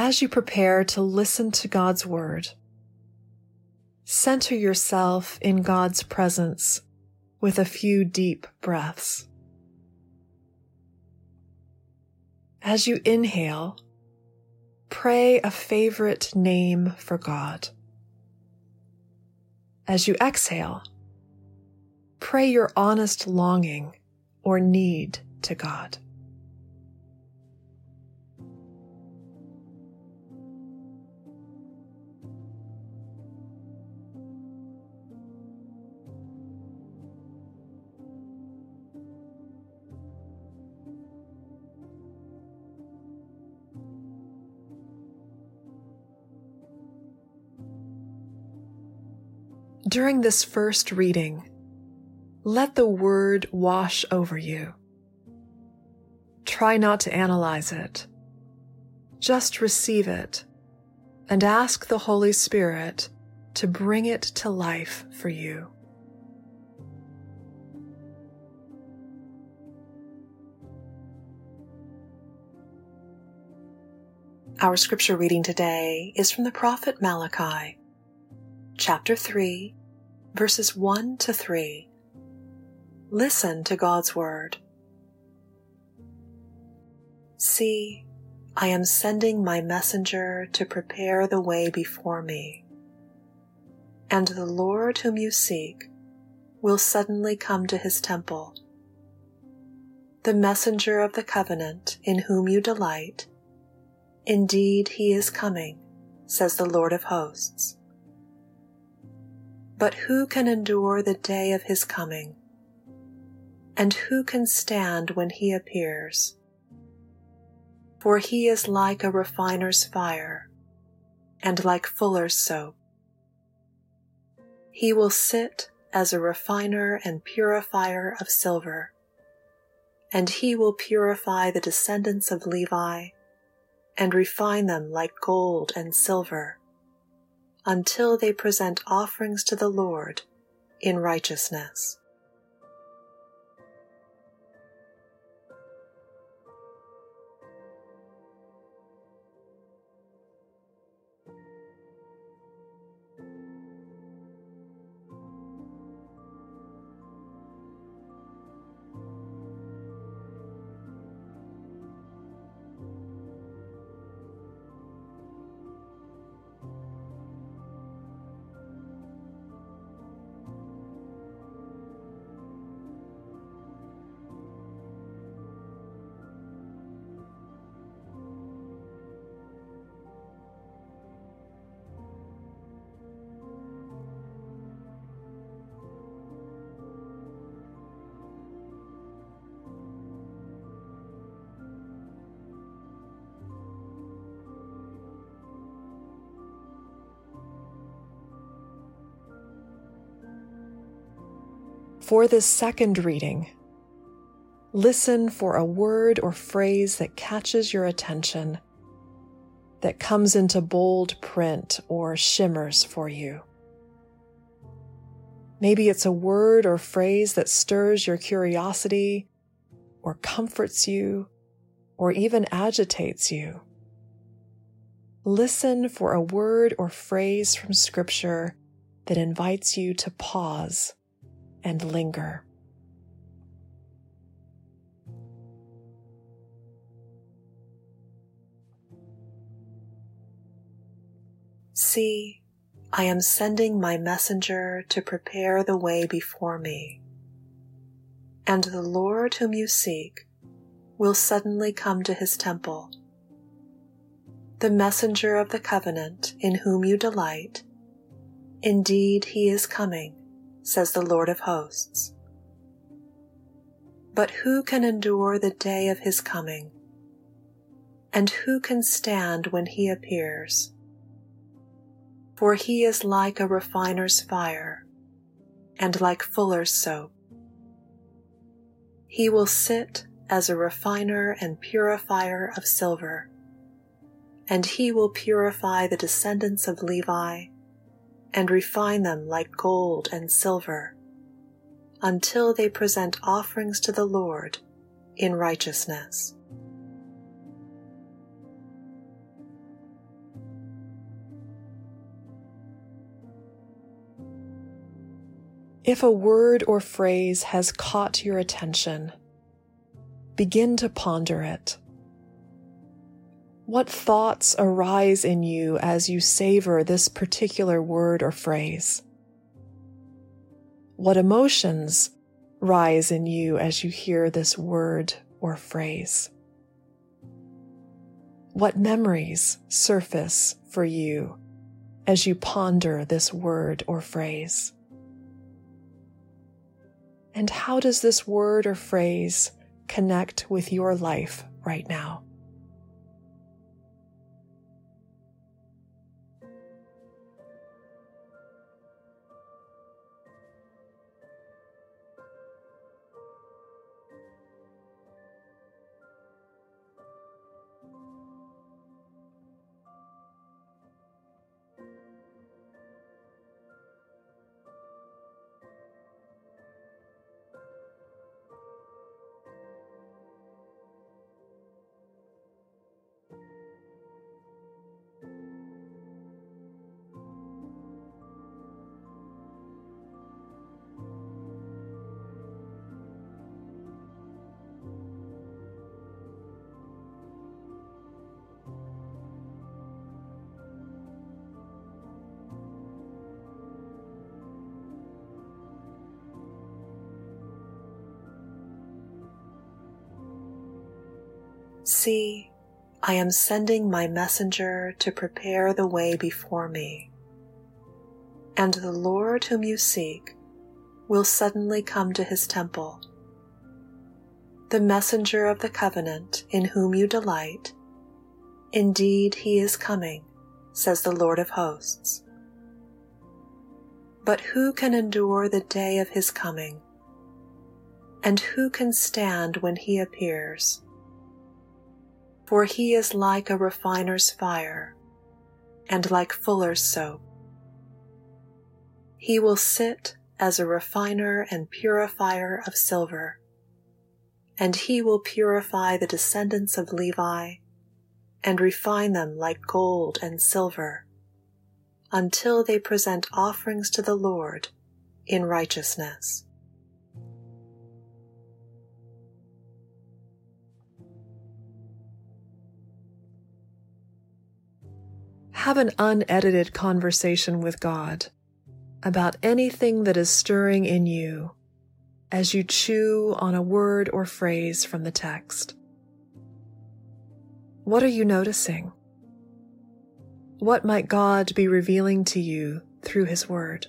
As you prepare to listen to God's Word, center yourself in God's presence with a few deep breaths. As you inhale, pray a favorite name for God. As you exhale, pray your honest longing or need to God. During this first reading, let the word wash over you. Try not to analyze it. Just receive it and ask the Holy Spirit to bring it to life for you. Our scripture reading today is from the prophet Malachi, chapter 3, verses 1 to 3. Listen to God's word. See, I am sending my messenger to prepare the way before me. And the Lord whom you seek will suddenly come to his temple. The messenger of the covenant in whom you delight, indeed he is coming, says the Lord of hosts. But who can endure the day of his coming? And who can stand when he appears? For he is like a refiner's fire, and like fuller's soap. He will sit as a refiner and purifier of silver, and he will purify the descendants of Levi and refine them like gold and silver until they present offerings to the Lord in righteousness. For this second reading, listen for a word or phrase that catches your attention, that comes into bold print or shimmers for you. Maybe it's a word or phrase that stirs your curiosity or comforts you or even agitates you. Listen for a word or phrase from Scripture that invites you to pause and linger. See, I am sending my messenger to prepare the way before me. And the Lord whom you seek will suddenly come to his temple. The messenger of the covenant in whom you delight, indeed he is coming says the Lord of hosts. But who can endure the day of his coming? And who can stand when he appears? For he is like a refiner's fire, and like fuller's soap. He will sit as a refiner and purifier of silver, and he will purify the descendants of Levi and refine them like gold and silver, until they present offerings to the Lord in righteousness. If a word or phrase has caught your attention, begin to ponder it. What thoughts arise in you as you savor this particular word or phrase? What emotions rise in you as you hear this word or phrase? What memories surface for you as you ponder this word or phrase? And how does this word or phrase connect with your life right now? See, I am sending my messenger to prepare the way before me. And the Lord whom you seek will suddenly come to his temple. The messenger of the covenant in whom you delight, indeed he is coming, says the Lord of hosts. But who can endure the day of his coming? And who can stand when he appears? For he is like a refiner's fire and like fuller's soap. He will sit as a refiner and purifier of silver, and he will purify the descendants of Levi and refine them like gold and silver until they present offerings to the Lord in righteousness. Have an unedited conversation with God about anything that is stirring in you as you chew on a word or phrase from the text. What are you noticing? What might God be revealing to you through His Word?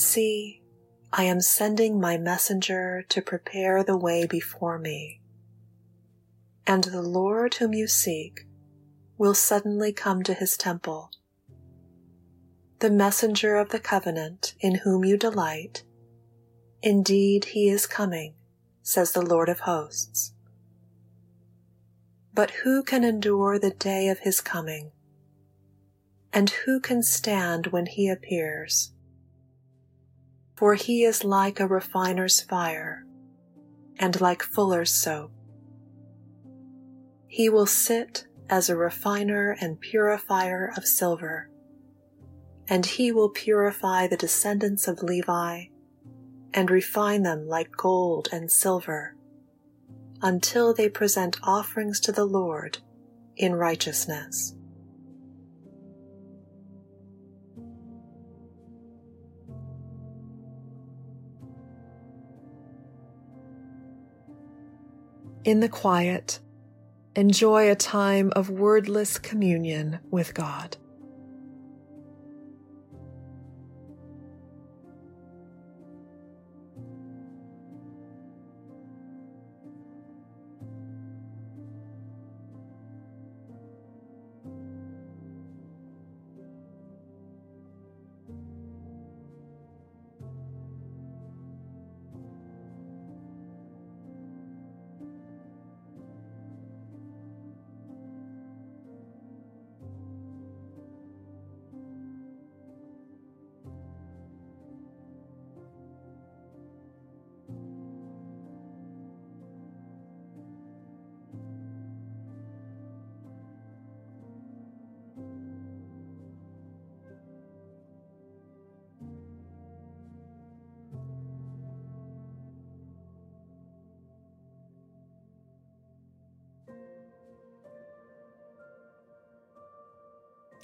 See, I am sending my messenger to prepare the way before me. And the Lord whom you seek will suddenly come to his temple. The messenger of the covenant in whom you delight, indeed he is coming, says the Lord of hosts. But who can endure the day of his coming? And who can stand when he appears? For he is like a refiner's fire and like fuller's soap. He will sit as a refiner and purifier of silver, and he will purify the descendants of Levi and refine them like gold and silver until they present offerings to the Lord in righteousness. In the quiet, enjoy a time of wordless communion with God.